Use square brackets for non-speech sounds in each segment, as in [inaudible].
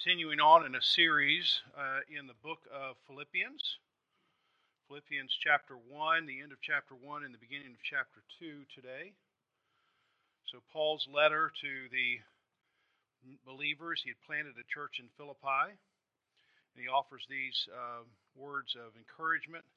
continuing on in a series uh, in the book of Philippians. Philippians chapter 1, the end of chapter 1, and the beginning of chapter 2 today. So, Paul's letter to the believers, he had planted a church in Philippi, and he offers these uh, words of encouragement.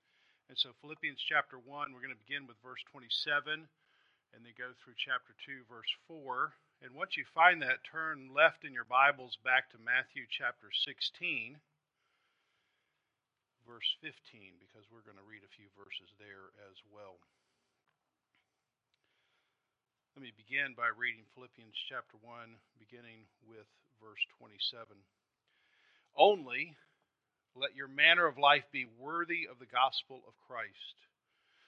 And so, Philippians chapter 1, we're going to begin with verse 27 and then go through chapter 2, verse 4. And once you find that, turn left in your Bibles back to Matthew chapter 16, verse 15, because we're going to read a few verses there as well. Let me begin by reading Philippians chapter 1, beginning with verse 27. Only let your manner of life be worthy of the gospel of Christ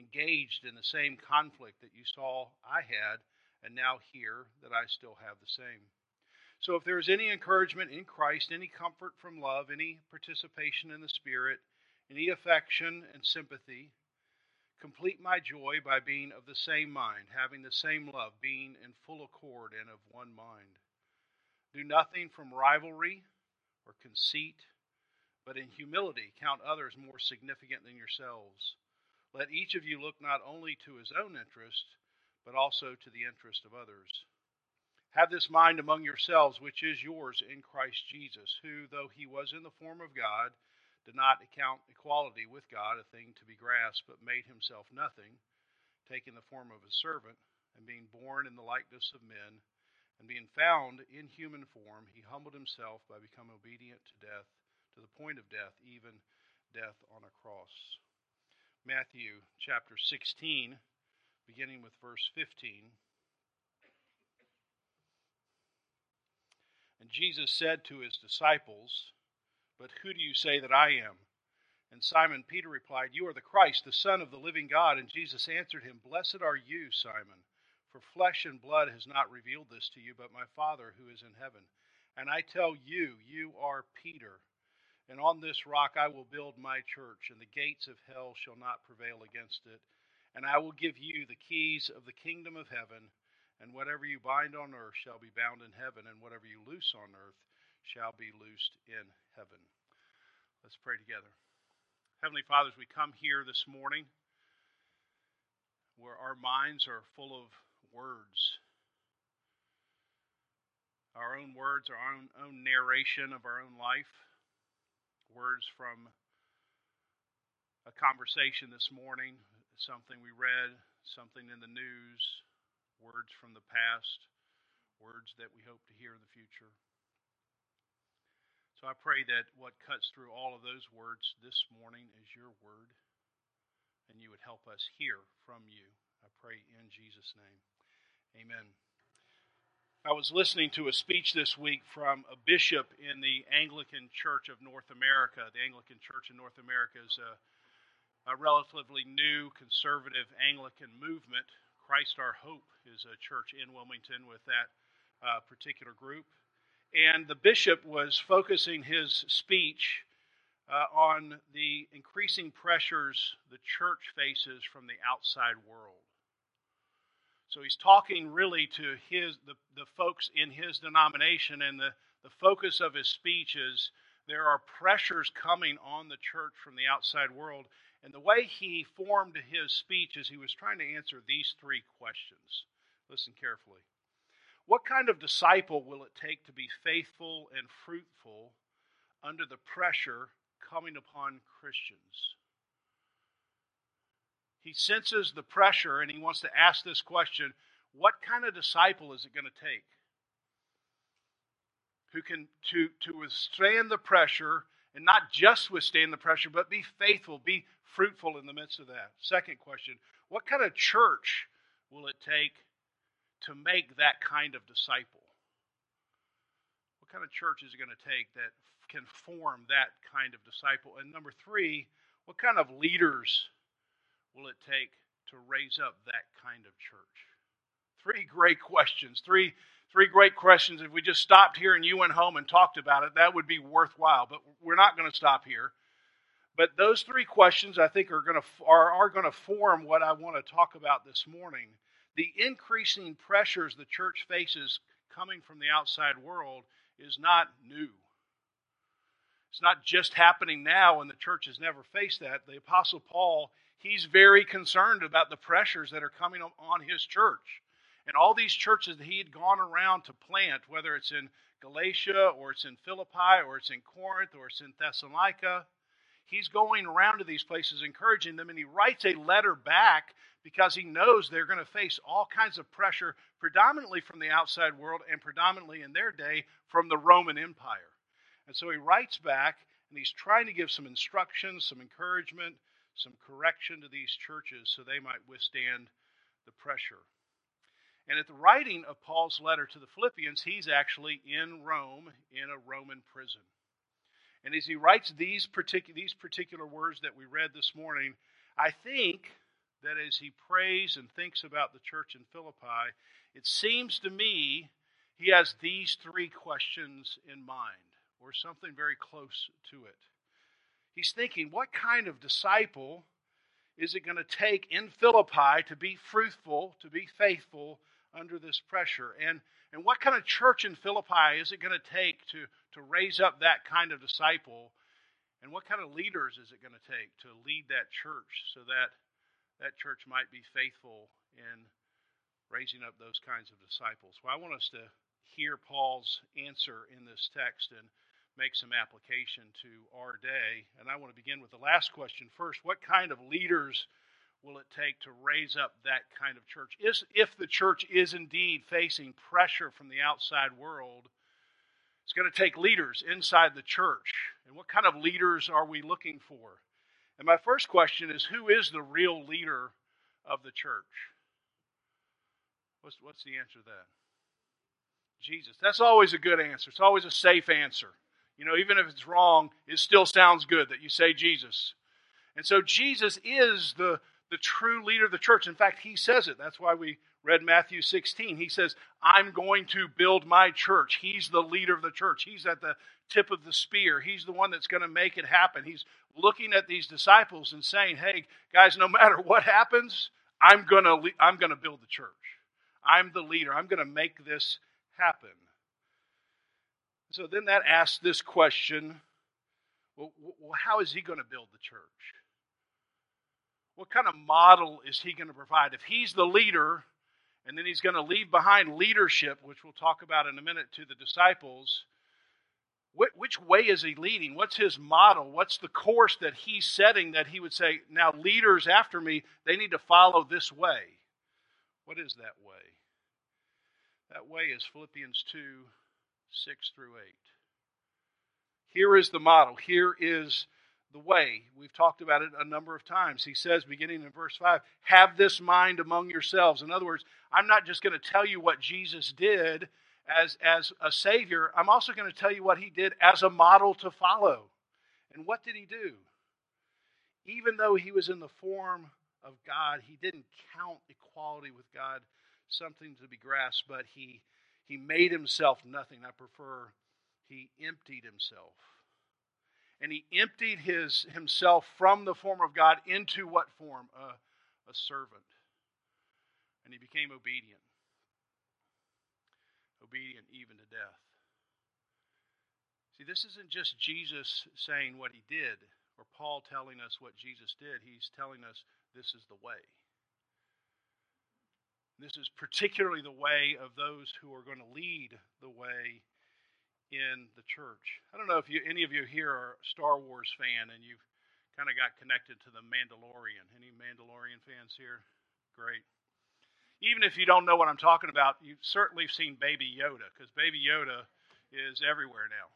engaged in the same conflict that you saw I had, and now hear that I still have the same. So, if there is any encouragement in Christ, any comfort from love, any participation in the Spirit, any affection and sympathy, complete my joy by being of the same mind, having the same love, being in full accord and of one mind. Do nothing from rivalry or conceit, but in humility count others more significant than yourselves. Let each of you look not only to his own interest, but also to the interest of others. Have this mind among yourselves, which is yours in Christ Jesus, who, though he was in the form of God, did not account equality with God a thing to be grasped, but made himself nothing, taking the form of a servant, and being born in the likeness of men, and being found in human form, he humbled himself by becoming obedient to death, to the point of death, even death on a cross. Matthew chapter 16, beginning with verse 15. And Jesus said to his disciples, But who do you say that I am? And Simon Peter replied, You are the Christ, the Son of the living God. And Jesus answered him, Blessed are you, Simon, for flesh and blood has not revealed this to you, but my Father who is in heaven. And I tell you, you are Peter and on this rock I will build my church, and the gates of hell shall not prevail against it. And I will give you the keys of the kingdom of heaven, and whatever you bind on earth shall be bound in heaven, and whatever you loose on earth shall be loosed in heaven. Let's pray together. Heavenly Father, as we come here this morning, where our minds are full of words, our own words, our own, own narration of our own life words from a conversation this morning, something we read, something in the news, words from the past, words that we hope to hear in the future. So I pray that what cuts through all of those words this morning is your word, and you would help us hear from you. I pray in Jesus' name. Amen. I was listening to a speech this week from a bishop in the Anglican Church of North America. The Anglican Church in North America is a, a relatively new conservative Anglican movement. Christ Our Hope is a church in Wilmington with that uh, particular group. And the bishop was focusing his speech uh, on the increasing pressures the church faces from the outside world. So he's talking really to his the, the folks in his denomination, and the, the focus of his speech is there are pressures coming on the church from the outside world. And the way he formed his speech is he was trying to answer these three questions. Listen carefully. What kind of disciple will it take to be faithful and fruitful under the pressure coming upon Christians? He senses the pressure and he wants to ask this question what kind of disciple is it going to take? Who can to, to withstand the pressure and not just withstand the pressure, but be faithful, be fruitful in the midst of that. Second question What kind of church will it take to make that kind of disciple? what kind of church is it going to take that can form that kind of disciple? And number three, what kind of leaders will it take to raise up that kind of church? Three great questions. Three three great questions. If we just stopped here and you went home and talked about it, that would be worthwhile. But we're not going to stop here. But those three questions, I think, are going to are, are going to form what I want to talk about this morning. The increasing pressures the church faces coming from the outside world is not new. It's not just happening now, and the church has never faced that. The Apostle Paul, he's very concerned about the pressures that are coming on his church. And all these churches that he had gone around to plant, whether it's in Galatia or it's in Philippi or it's in Corinth or it's in Thessalonica, he's going around to these places encouraging them. And he writes a letter back because he knows they're going to face all kinds of pressure, predominantly from the outside world and predominantly in their day from the Roman Empire. And so he writes back and he's trying to give some instructions, some encouragement, some correction to these churches so they might withstand the pressure. And at the writing of Paul's letter to the Philippians, he's actually in Rome in a Roman prison. And as he writes these, particular these particular words that we read this morning, I think that as he prays and thinks about the church in Philippi, it seems to me he has these three questions in mind, or something very close to it. He's thinking, what kind of disciple is it going to take in Philippi to be fruitful, to be faithful, under this pressure? And, and what kind of church in Philippi is it going to take to, to raise up that kind of disciple? And what kind of leaders is it going to take to lead that church so that that church might be faithful in raising up those kinds of disciples? Well, I want us to hear Paul's answer in this text and make some application to our day. And I want to begin with the last question first. What kind of leaders will it take to raise up that kind of church? Is, if the church is indeed facing pressure from the outside world, it's going to take leaders inside the church. And what kind of leaders are we looking for? And my first question is who is the real leader of the church? What's, what's the answer to that? Jesus. That's always a good answer. It's always a safe answer. You know, even if it's wrong, it still sounds good that you say Jesus. And so Jesus is the, the true leader of the church. In fact, he says it. That's why we read Matthew 16. He says, I'm going to build my church. He's the leader of the church. He's at the tip of the spear. He's the one that's going to make it happen. He's looking at these disciples and saying, Hey, guys, no matter what happens, I'm going to, I'm going to build the church. I'm the leader. I'm going to make this happen. So then that asks this question well, how is he going to build the church? what kind of model is he going to provide? If he's the leader, and then he's going to leave behind leadership, which we'll talk about in a minute, to the disciples, which way is he leading? What's his model? What's the course that he's setting that he would say, now leaders after me, they need to follow this way? What is that way? That way is Philippians 2 6 through 8. Here is the model. Here is the way. We've talked about it a number of times. He says, beginning in verse 5, have this mind among yourselves. In other words, I'm not just going to tell you what Jesus did as, as a Savior, I'm also going to tell you what He did as a model to follow. And what did He do? Even though He was in the form of God, He didn't count equality with God something to be grasped, but He, he made Himself nothing. I prefer, He emptied Himself and he emptied his himself from the form of God into what form? A, a servant. And he became obedient. Obedient even to death. See, this isn't just Jesus saying what he did, or Paul telling us what Jesus did. He's telling us this is the way. This is particularly the way of those who are going to lead the way in the church. I don't know if you, any of you here are Star Wars fan and you've kind of got connected to the Mandalorian. Any Mandalorian fans here? Great. Even if you don't know what I'm talking about, you've certainly seen Baby Yoda because Baby Yoda is everywhere now.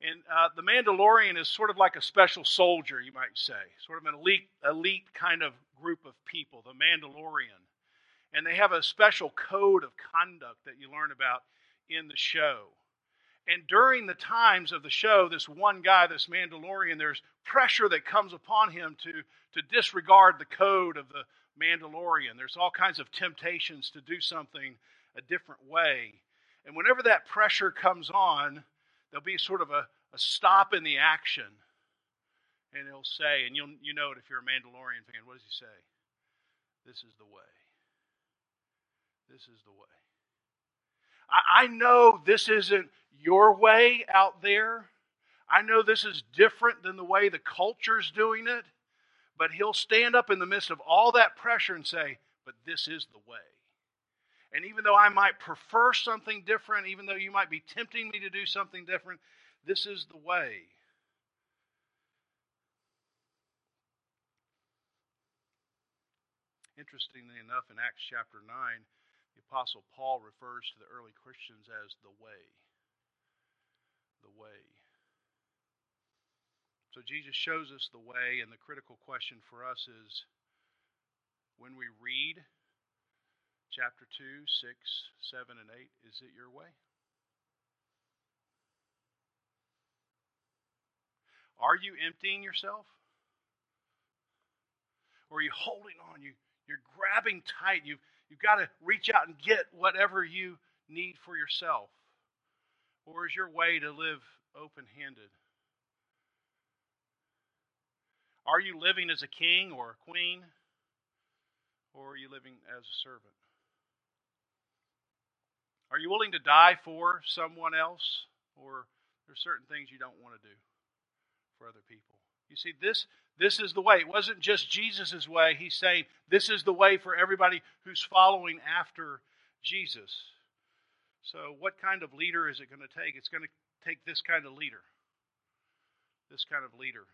And uh, the Mandalorian is sort of like a special soldier, you might say, sort of an elite, elite kind of group of people, the Mandalorian. And they have a special code of conduct that you learn about in the show. And during the times of the show, this one guy, this Mandalorian, there's pressure that comes upon him to, to disregard the code of the Mandalorian. There's all kinds of temptations to do something a different way. And whenever that pressure comes on, there'll be sort of a, a stop in the action. And he'll say, and you'll you know it if you're a Mandalorian fan, what does he say? This is the way. This is the way. I, I know this isn't your way out there. I know this is different than the way the culture's doing it, but he'll stand up in the midst of all that pressure and say, But this is the way. And even though I might prefer something different, even though you might be tempting me to do something different, this is the way. Interestingly enough, in Acts chapter 9, the Apostle Paul refers to the early Christians as the way. The way. So Jesus shows us the way, and the critical question for us is when we read chapter 2, 6, 7, and 8, is it your way? Are you emptying yourself? Or are you holding on? You, you're grabbing tight. You've, you've got to reach out and get whatever you need for yourself. Or is your way to live open handed? Are you living as a king or a queen? Or are you living as a servant? Are you willing to die for someone else? Or there's certain things you don't want to do for other people? You see, this, this is the way. It wasn't just Jesus' way. He's saying this is the way for everybody who's following after Jesus. So, what kind of leader is it going to take? It's going to take this kind of leader. This kind of leader.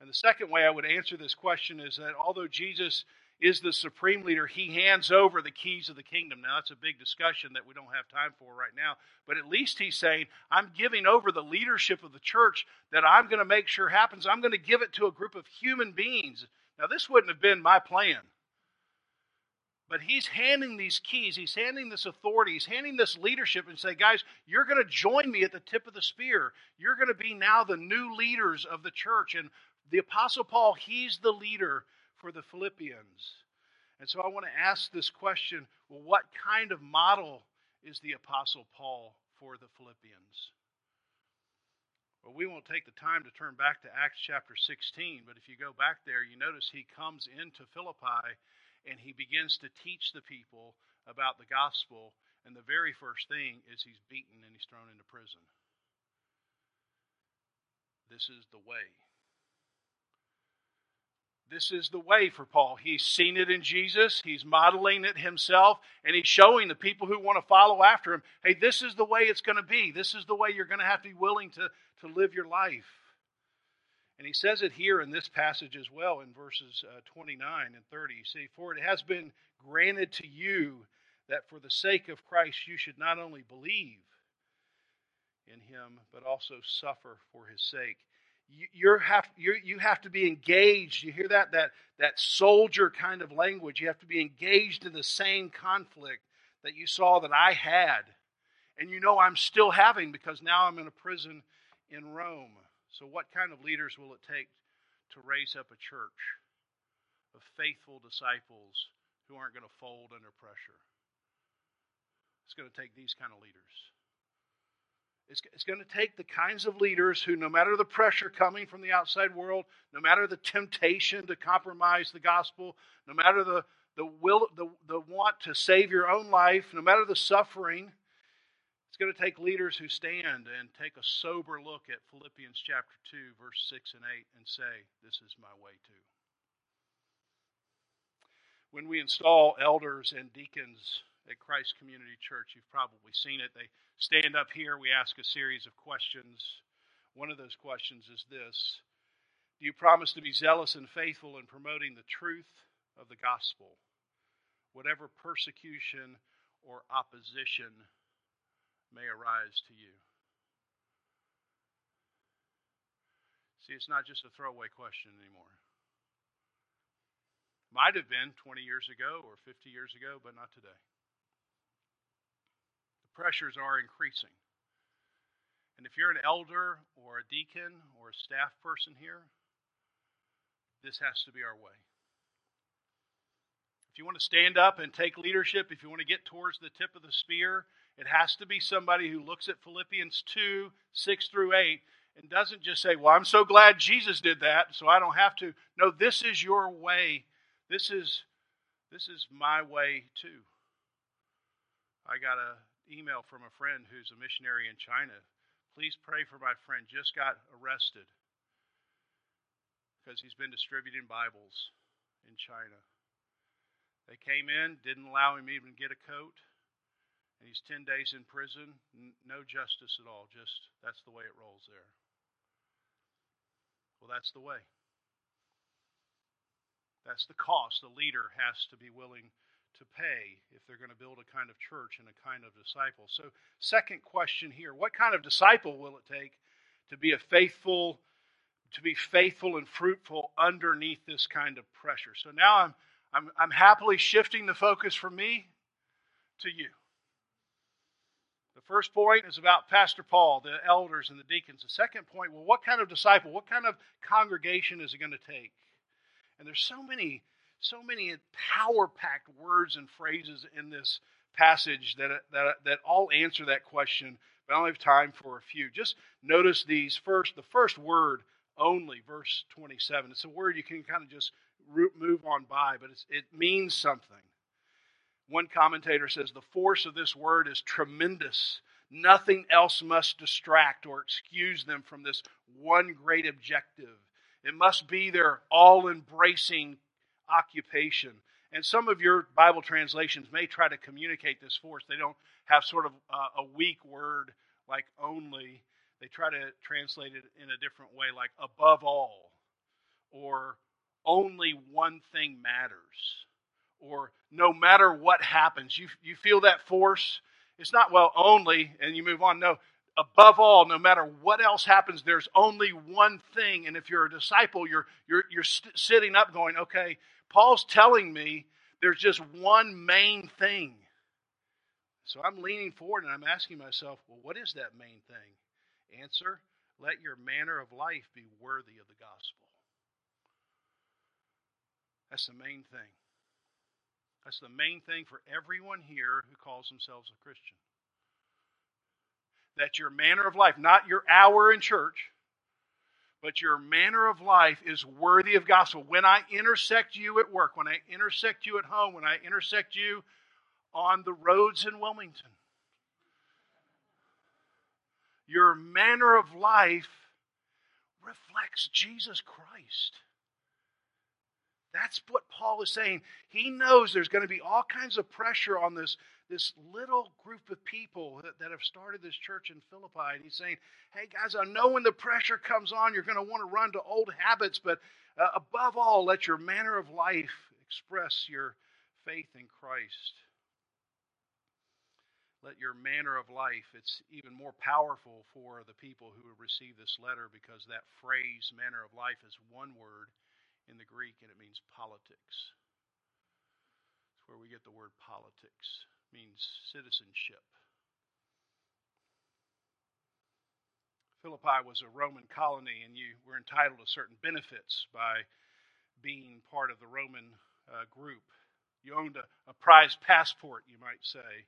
And the second way I would answer this question is that although Jesus is the supreme leader, he hands over the keys of the kingdom. Now, that's a big discussion that we don't have time for right now, but at least he's saying, I'm giving over the leadership of the church that I'm going to make sure happens. I'm going to give it to a group of human beings. Now, this wouldn't have been my plan. But he's handing these keys, he's handing this authority, he's handing this leadership and say, guys, you're going to join me at the tip of the spear. You're going to be now the new leaders of the church. And the Apostle Paul, he's the leader for the Philippians. And so I want to ask this question well, what kind of model is the Apostle Paul for the Philippians? Well, we won't take the time to turn back to Acts chapter 16, but if you go back there, you notice he comes into Philippi and he begins to teach the people about the gospel. And the very first thing is he's beaten and he's thrown into prison. This is the way. This is the way for Paul. He's seen it in Jesus, he's modeling it himself, and he's showing the people who want to follow after him hey, this is the way it's going to be. This is the way you're going to have to be willing to, to live your life. And he says it here in this passage as well in verses uh, 29 and 30. You see, for it has been granted to you that for the sake of Christ you should not only believe in him, but also suffer for his sake you have you you have to be engaged. You hear that that that soldier kind of language. You have to be engaged in the same conflict that you saw that I had, and you know I'm still having because now I'm in a prison in Rome. So, what kind of leaders will it take to raise up a church of faithful disciples who aren't going to fold under pressure? It's going to take these kind of leaders. It's, it's going to take the kinds of leaders who, no matter the pressure coming from the outside world, no matter the temptation to compromise the gospel, no matter the, the will, the, the want to save your own life, no matter the suffering, it's going to take leaders who stand and take a sober look at Philippians chapter 2, verse 6 and 8, and say, This is my way too. When we install elders and deacons at Christ Community Church, you've probably seen it. They stand up here, we ask a series of questions. One of those questions is this Do you promise to be zealous and faithful in promoting the truth of the gospel, whatever persecution or opposition may arise to you? See, it's not just a throwaway question anymore. Might have been 20 years ago or 50 years ago, but not today pressures are increasing. And if you're an elder or a deacon or a staff person here, this has to be our way. If you want to stand up and take leadership, if you want to get towards the tip of the spear, it has to be somebody who looks at Philippians 2 6 through 8 and doesn't just say, Well, I'm so glad Jesus did that, so I don't have to. No, this is your way. This is this is my way too. I got an email from a friend who's a missionary in China. Please pray for my friend, just got arrested because he's been distributing Bibles in China. They came in, didn't allow him even get a coat, and he's 10 days in prison. No justice at all, just that's the way it rolls there. Well, that's the way. That's the cost a leader has to be willing to pay if they're going to build a kind of church and a kind of disciple. So, second question here what kind of disciple will it take to be a faithful? To be faithful and fruitful underneath this kind of pressure. So now I'm I'm, I'm happily shifting the focus from me to you. The first point is about Pastor Paul, the elders and the deacons. The second point, well, what kind of disciple, what kind of congregation is it going to take? And there's so many, so many power-packed words and phrases in this passage that, that, that all answer that question, but I only have time for a few. Just notice these first, the first word only, verse 27. It's a word you can kind of just move on by, but it means something. One commentator says the force of this word is tremendous. Nothing else must distract or excuse them from this one great objective. It must be their all embracing occupation. And some of your Bible translations may try to communicate this force. They don't have sort of a, a weak word like only. They try to translate it in a different way, like above all, or only one thing matters. Or no matter what happens, you, you feel that force. It's not, well, only, and you move on. No, above all, no matter what else happens, there's only one thing. And if you're a disciple, you're, you're, you're st- sitting up going, okay, Paul's telling me there's just one main thing. So I'm leaning forward and I'm asking myself, well, what is that main thing? Answer let your manner of life be worthy of the gospel. That's the main thing. That's the main thing for everyone here who calls themselves a Christian. That your manner of life, not your hour in church, but your manner of life is worthy of gospel. When I intersect you at work, when I intersect you at home, when I intersect you on the roads in Wilmington, your manner of life reflects Jesus Christ. That's what Paul is saying. He knows there's going to be all kinds of pressure on this, this little group of people that, that have started this church in Philippi. And he's saying, hey, guys, I know when the pressure comes on, you're going to want to run to old habits, but uh, above all, let your manner of life express your faith in Christ. Let your manner of life, it's even more powerful for the people who receive this letter because that phrase, manner of life, is one word in the Greek, and it means politics. It's where we get the word politics. It means citizenship. Philippi was a Roman colony, and you were entitled to certain benefits by being part of the Roman uh, group. You owned a, a prized passport, you might say.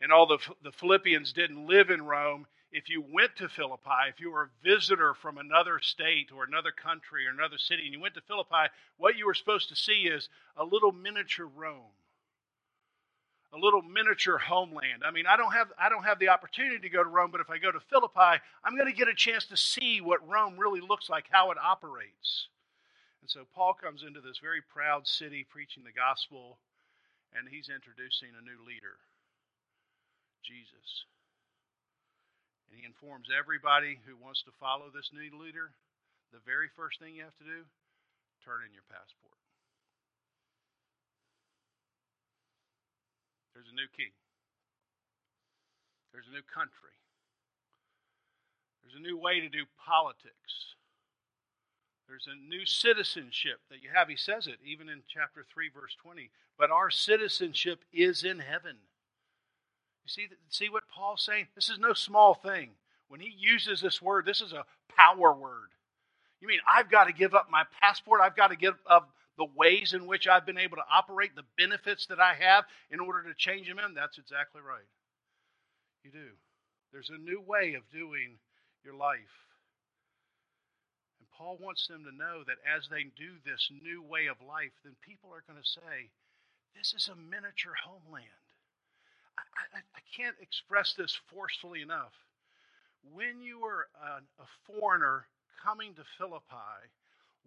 And the, the Philippians didn't live in Rome, if you went to Philippi, if you were a visitor from another state or another country or another city, and you went to Philippi, what you were supposed to see is a little miniature Rome, a little miniature homeland. I mean, I don't have I don't have the opportunity to go to Rome, but if I go to Philippi, I'm going to get a chance to see what Rome really looks like, how it operates. And so Paul comes into this very proud city preaching the gospel, and he's introducing a new leader, Jesus. And he informs everybody who wants to follow this new leader the very first thing you have to do turn in your passport. There's a new king, there's a new country, there's a new way to do politics. There's a new citizenship that you have. He says it even in chapter 3, verse 20. But our citizenship is in heaven. You see, see what Paul's saying? This is no small thing. When he uses this word, this is a power word. You mean I've got to give up my passport? I've got to give up the ways in which I've been able to operate, the benefits that I have in order to change them in? That's exactly right. You do. There's a new way of doing your life. And Paul wants them to know that as they do this new way of life, then people are going to say, This is a miniature homeland. I, I, can't express this forcefully enough. When you are a, a foreigner coming to Philippi,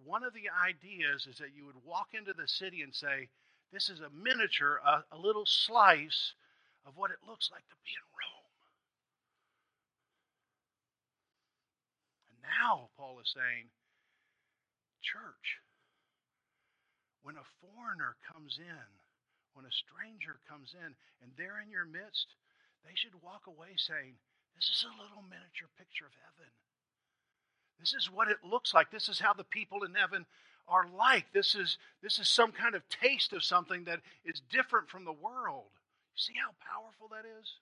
one of the ideas is that you would walk into the city and say, This is a miniature, a, a little slice of what it looks like to be in Rome. And now, Paul is saying, Church, when a foreigner comes in, when a stranger comes in and they're in your midst, they should walk away saying, This is a little miniature picture of heaven. This is what it looks like. This is how the people in heaven are like. This is, this is some kind of taste of something that is different from the world. See how powerful that is?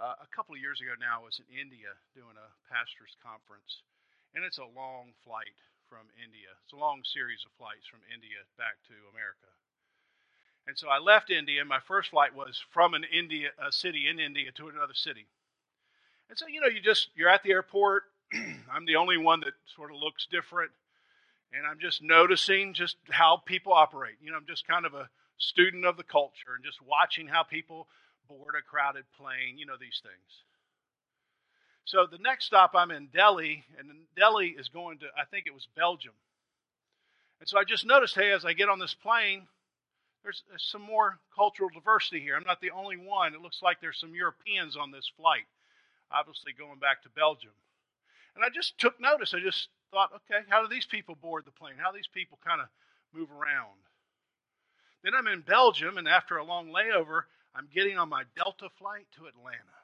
Uh, a couple of years ago now, I was in India doing a pastor's conference, and it's a long flight from India. It's a long series of flights from India back to America. And so I left India, my first flight was from an India, a city in India to another city. And so, you know, you just, you're at the airport. [clears throat] I'm the only one that sort of looks different. And I'm just noticing just how people operate. You know, I'm just kind of a student of the culture and just watching how people board a crowded plane, you know, these things. So the next stop, I'm in Delhi, and Delhi is going to, I think it was Belgium. And so I just noticed, hey, as I get on this plane, there's, some more cultural diversity here. I'm not the only one. It looks like there's some Europeans on this flight obviously going back to Belgium. And I just took notice. I just thought, okay, how do these people board the plane? How do these people kind of move around? Then I'm in Belgium, and after a long layover, I'm getting on my Delta flight to Atlanta.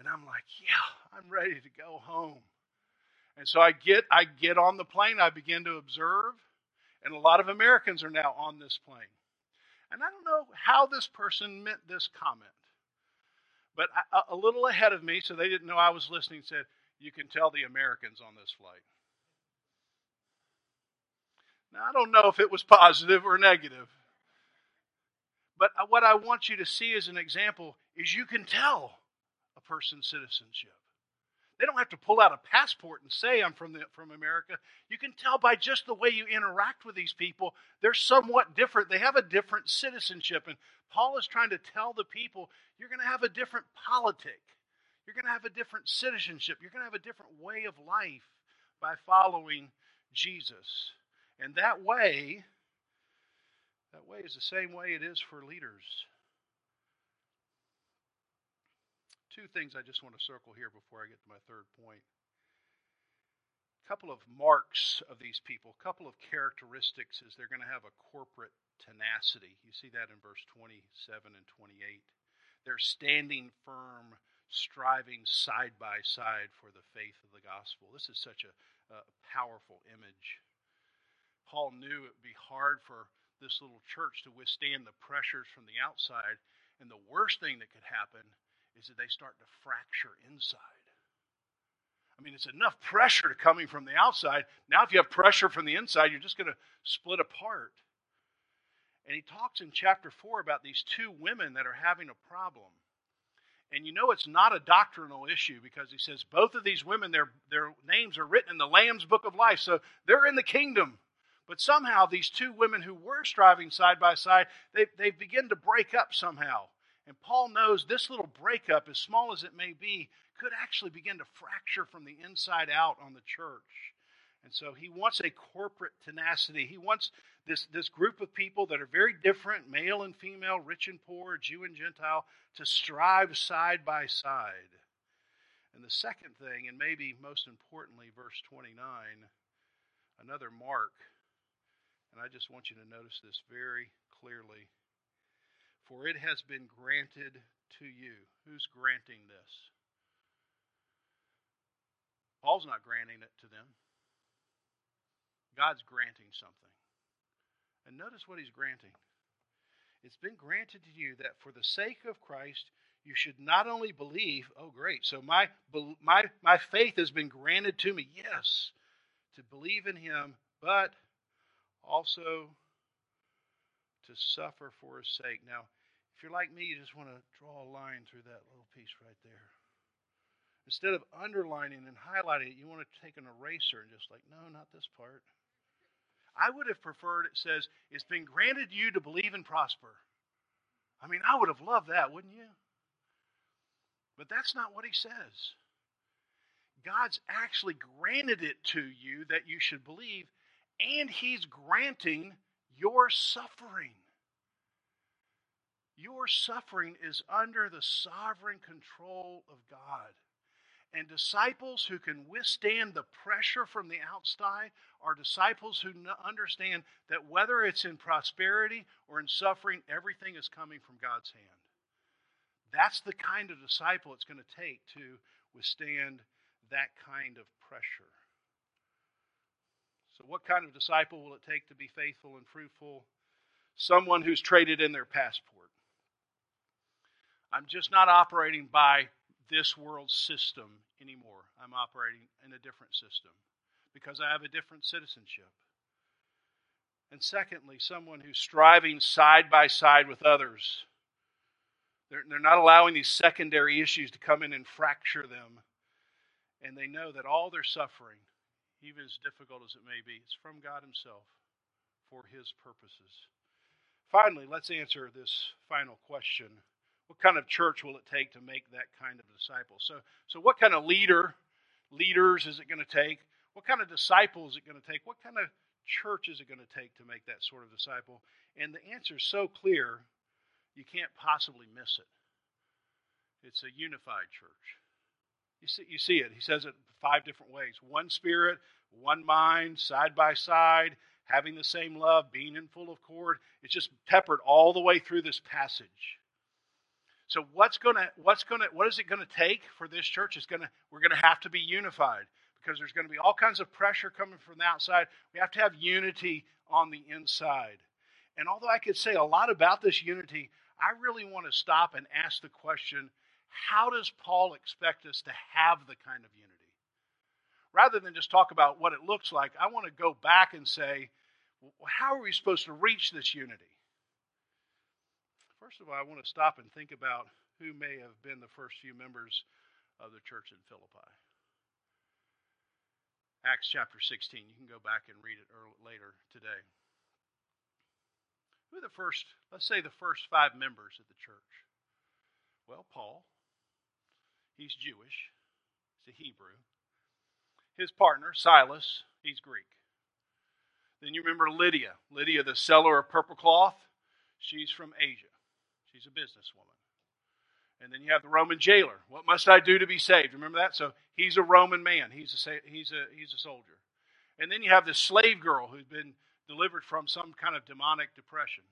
And I'm like, yeah, I'm ready to go home. And so I get I get on the plane, I begin to observe, and a lot of Americans are now on this plane. And I don't know how this person meant this comment. But a, a little ahead of me, so they didn't know I was listening, said, You can tell the Americans on this flight. Now, I don't know if it was positive or negative. But uh, what I want you to see as an example is you can tell a person's citizenship. They don't have to pull out a passport and say I'm from the, from America. You can tell by just the way you interact with these people, they're somewhat different. They have a different citizenship. And Paul is trying to tell the people you're going to have a different politic. You're going to have a different citizenship. You're going to have a different way of life by following Jesus. And that way, that way is the same way it is for leaders. Two things I just want to circle here before I get to my third point. A couple of marks of these people, a couple of characteristics is they're going to have a corporate tenacity. You see that in verse 27 and 28. They're standing firm, striving side by side for the faith of the gospel. This is such a, a powerful image. Paul knew it would be hard for this little church to withstand the pressures from the outside. And the worst thing that could happen is that they start to fracture inside. I mean, it's enough pressure coming from the outside. Now, if you have pressure from the inside, you're just going to split apart. And he talks in chapter 4 about these two women that are having a problem. And you know it's not a doctrinal issue because he says both of these women, their, their names are written in the Lamb's book of life. So they're in the kingdom. But somehow these two women who were striving side by side, they, they begin to break up somehow. And Paul knows this little breakup, as small as it may be, could actually begin to fracture from the inside out on the church. And so he wants a corporate tenacity. He wants this, this group of people that are very different, male and female, rich and poor, Jew and Gentile, to strive side by side. And the second thing, and maybe most importantly, verse 29, another mark, and I just want you to notice this very clearly for it has been granted to you. Who's granting this? Paul's not granting it to them. God's granting something. And notice what he's granting. It's been granted to you that for the sake of Christ you should not only believe, oh, great, so my, my, my faith has been granted to me, yes, to believe in him, but also to suffer for his sake. Now, if you're like me, you just want to draw a line through that little piece right there. Instead of underlining and highlighting it, you want to take an eraser and just like, no, not this part. I would have preferred it says, it's been granted you to believe and prosper. I mean, I would have loved that, wouldn't you? But that's not what he says. God's actually granted it to you that you should believe, and he's granting your suffering. Your suffering is under the sovereign control of God. And disciples who can withstand the pressure from the outside are disciples who understand that whether it's in prosperity or in suffering, everything is coming from God's hand. That's the kind of disciple it's going to take to withstand that kind of pressure. So, what kind of disciple will it take to be faithful and fruitful? Someone who's traded in their passport. I'm just not operating by this world system anymore. I'm operating in a different system because I have a different citizenship. And secondly, someone who's striving side by side with others. They're, they're not allowing these secondary issues to come in and fracture them. And they know that all their suffering, even as difficult as it may be, is from God Himself for His purposes. Finally, let's answer this final question what kind of church will it take to make that kind of disciple? So, so what kind of leader, leaders is it going to take? What kind of disciple is it going to take? What kind of church is it going to take to make that sort of disciple? And the answer is so clear, you can't possibly miss it. It's a unified church. You see, you see it. He says it five different ways one spirit, one mind, side by side, having the same love, being in full accord. It's just peppered all the way through this passage. So what's gonna what's gonna what is it gonna take for this church? Is gonna we're gonna have to be unified because there's to be all kinds of pressure coming from the outside. We have to have unity on the inside. And although I could say a lot about this unity, I really want to stop and ask the question how does Paul expect us to have the kind of unity? Rather than just talk about what it looks like, I want to go back and say, how are we supposed to reach this unity? First of all, I want to stop and think about who may have been the first few members of the church in Philippi. Acts chapter 16. You can go back and read it later today. Who are the first, let's say the first five members of the church? Well, Paul. He's Jewish, he's a Hebrew. His partner, Silas, he's Greek. Then you remember Lydia. Lydia, the seller of purple cloth, she's from Asia. She's a businesswoman. And then you have the Roman jailer. What must I do to be saved? Remember that? So he's a Roman man. He's a he's a he's a soldier. And then you have this slave girl who's been delivered from some kind of demonic depression.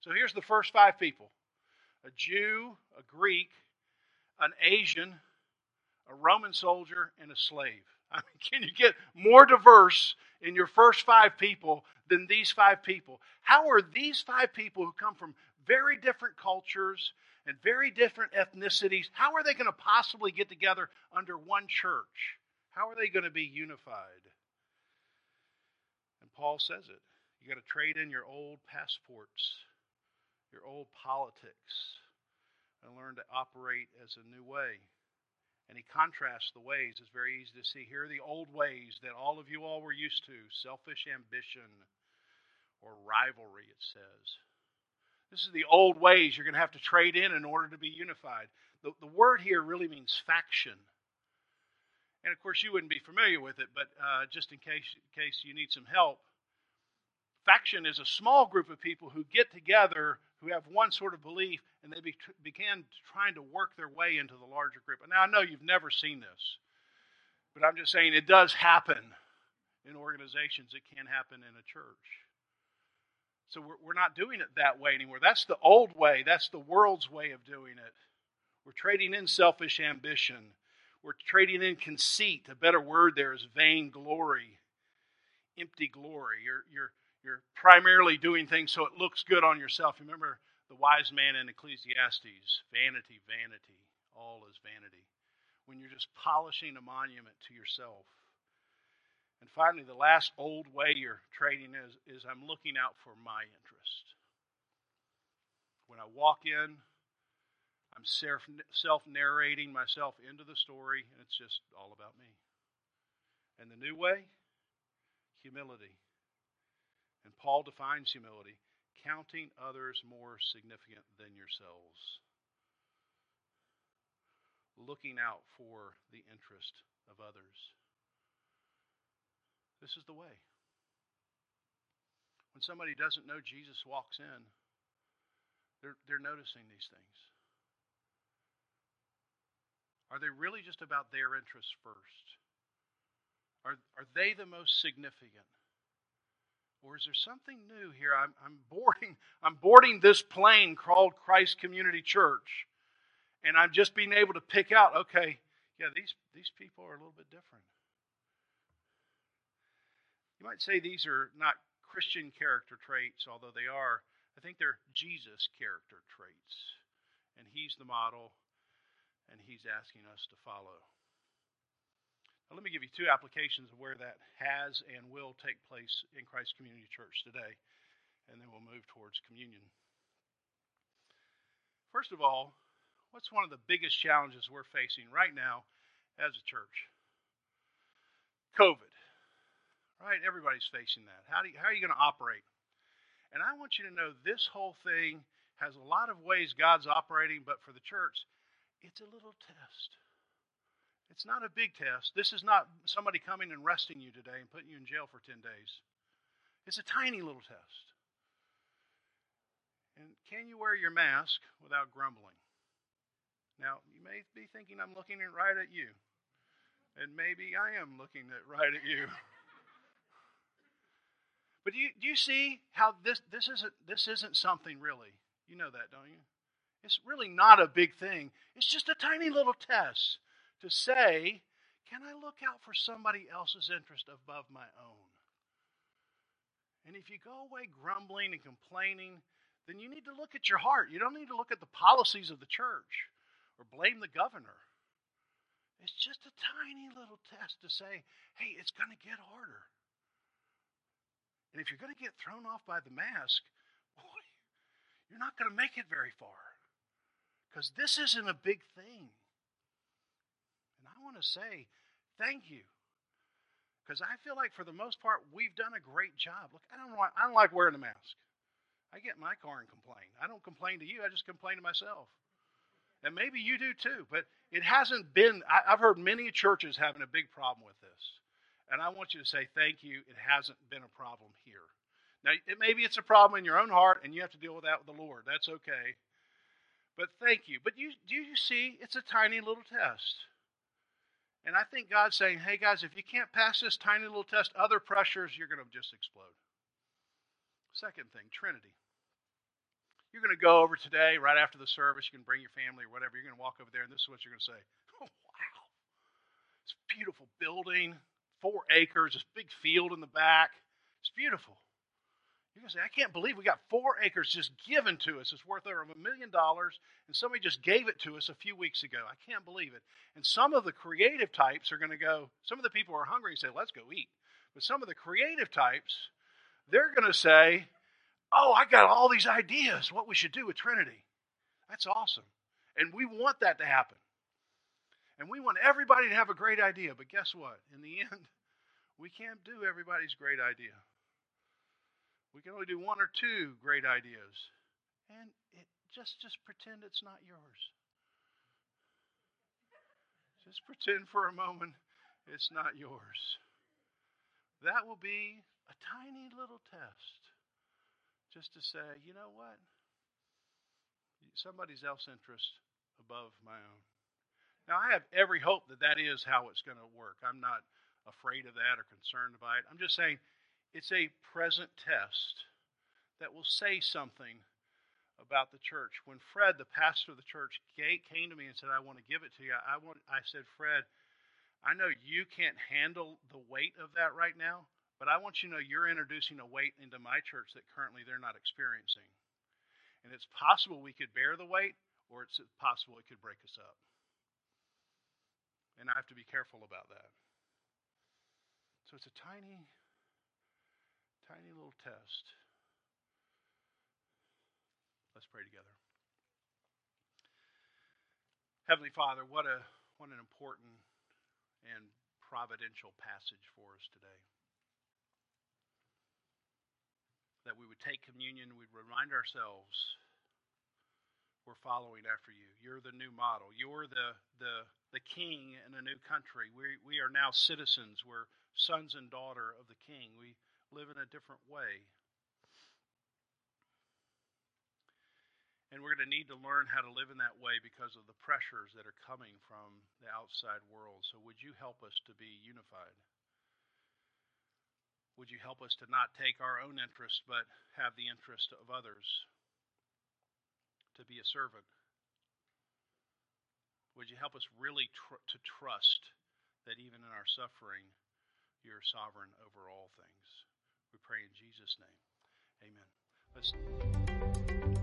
So here's the first five people: a Jew, a Greek, an Asian, a Roman soldier, and a slave. I mean, [laughs] can you get more diverse in your first five people than these five people? How are these five people who come from very different cultures and very different ethnicities. How are they going to possibly get together under one church? How are they going to be unified? And Paul says it. You got to trade in your old passports, your old politics, and learn to operate as a new way. And he contrasts the ways. It's very easy to see. Here are the old ways that all of you all were used to selfish ambition or rivalry, it says. This is the old ways you're going to have to trade in in order to be unified. The, the word here really means faction. And of course, you wouldn't be familiar with it, but uh, just in case, in case you need some help, faction is a small group of people who get together who have one sort of belief and they be, began trying to work their way into the larger group. Now, I know you've never seen this, but I'm just saying it does happen in organizations, it can happen in a church. So we're, we're not doing it that way anymore. That's the old way, that's the world's way of doing it. We're trading in selfish ambition. We're trading in conceit. A better word there is vain glory, empty glory. You're, you're, you're primarily doing things so it looks good on yourself. Remember the wise man in Ecclesiastes vanity, vanity, all is vanity. When you're just polishing a monument to yourself. And finally, the last old way you're trading is, is I'm looking out for my interest. When I walk in, I'm self narrating myself into the story, and it's just all about me. And the new way? Humility. And Paul defines humility counting others more significant than yourselves, looking out for the interest of others. This is the way. When somebody doesn't know Jesus walks in, they're, they're noticing these things. Are they really just about their interests first? Are, are they the most significant? Or is there something new here? I'm, I'm boarding [laughs] I'm boarding this plane called Christ Community Church, and I'm just being able to pick out, okay, yeah, these, these people are a little bit different. You might say these are not Christian character traits, although they are. I think they're Jesus character traits. And he's the model, and he's asking us to follow. Now, let me give you two applications of where that has and will take place in Christ Community Church today, and then we'll move towards communion. First of all, what's one of the biggest challenges we're facing right now as a church? COVID. Right? Everybody's facing that. How, do you, how are you going to operate? And I want you to know this whole thing has a lot of ways God's operating, but for the church, it's a little test. It's not a big test. This is not somebody coming and arresting you today and putting you in jail for 10 days. It's a tiny little test. And can you wear your mask without grumbling? Now, you may be thinking I'm looking right at you. And maybe I am looking right at you. [laughs] But do you, do you see how this, this, isn't, this isn't something really? You know that, don't you? It's really not a big thing. It's just a tiny little test to say, can I look out for somebody else's interest above my own? And if you go away grumbling and complaining, then you need to look at your heart. You don't need to look at the policies of the church or blame the governor. It's just a tiny little test to say, hey, it's going to get harder. And if you're going to get thrown off by the mask, boy, you're not going to make it very far. Because this isn't a big thing And I want to say thank you. Because I feel like for the most part, we've done a great job. Look, I don't, want, I don't like wearing a mask. I get in my car and complain. I don't complain to you, I just complain to myself. And maybe you do too, but it hasn't been, I, I've heard many churches having a big problem with this. And I want you to say thank you. It hasn't been a problem here. Now, it, maybe it's a problem in your own heart, and you have to deal with that with the Lord. That's okay. But thank you. But you, do you see? It's a tiny little test. And I think God's saying, hey guys, if you can't pass this tiny little test, other pressures, you're going to just explode. Second thing, Trinity. You're going to go over today, right after the service, you can bring your family or whatever. You're going to walk over there, and this is what you're going to say. Oh, [laughs] wow. It's a beautiful building, four acres, this big field in the back. It's beautiful. You're going to say, I can't believe we got four acres just given to us. It's worth over a million dollars, and somebody just gave it to us a few weeks ago. I can't believe it. And some of the creative types are going to go, some of the people are hungry and say, let's go eat. But some of the creative types, they're going to say, oh, I got all these ideas what we should do with Trinity. That's awesome. And we want that to happen. And we want everybody to have a great idea. But guess what? In the [laughs] end, we can't do everybody's great idea. We can only do one or two great ideas. And it, just, just pretend it's not yours. Just pretend for a moment it's not yours. That will be a tiny little test just to say, you know what? Somebody's else interest above my own. Now, I have every hope that that is how it's going to work. I'm not afraid of that or concerned by it. I'm just saying it's a present test that will say something about the church. When Fred, the pastor of the church, came to me and said, "I want to give it to you," I want. I said, "Fred, I know you can't handle the weight of that right now, but I want you to know you're introducing a weight into my church that currently they're not experiencing." And it's possible we could bear the weight, or it's possible it could break us up. And I have to be careful about that. So it's a tiny, tiny little test. Let's pray together. Heavenly Father, what a what an important and providential passage for us today. That we would take communion, we'd remind ourselves we're following after you. You're the new model. You're the the the king in a new country. We we are now citizens. We're sons and daughter of the king. We live in a different way. And we're going to need to learn how to live in that way because of the pressures that are coming from the outside world. So, would you help us to be unified? Would you help us to not take our own interest, but have the interest of others? To be a servant? Would you help us really tr- to trust that even in our suffering, you're sovereign over all things? We pray in Jesus' name. Amen. Let's.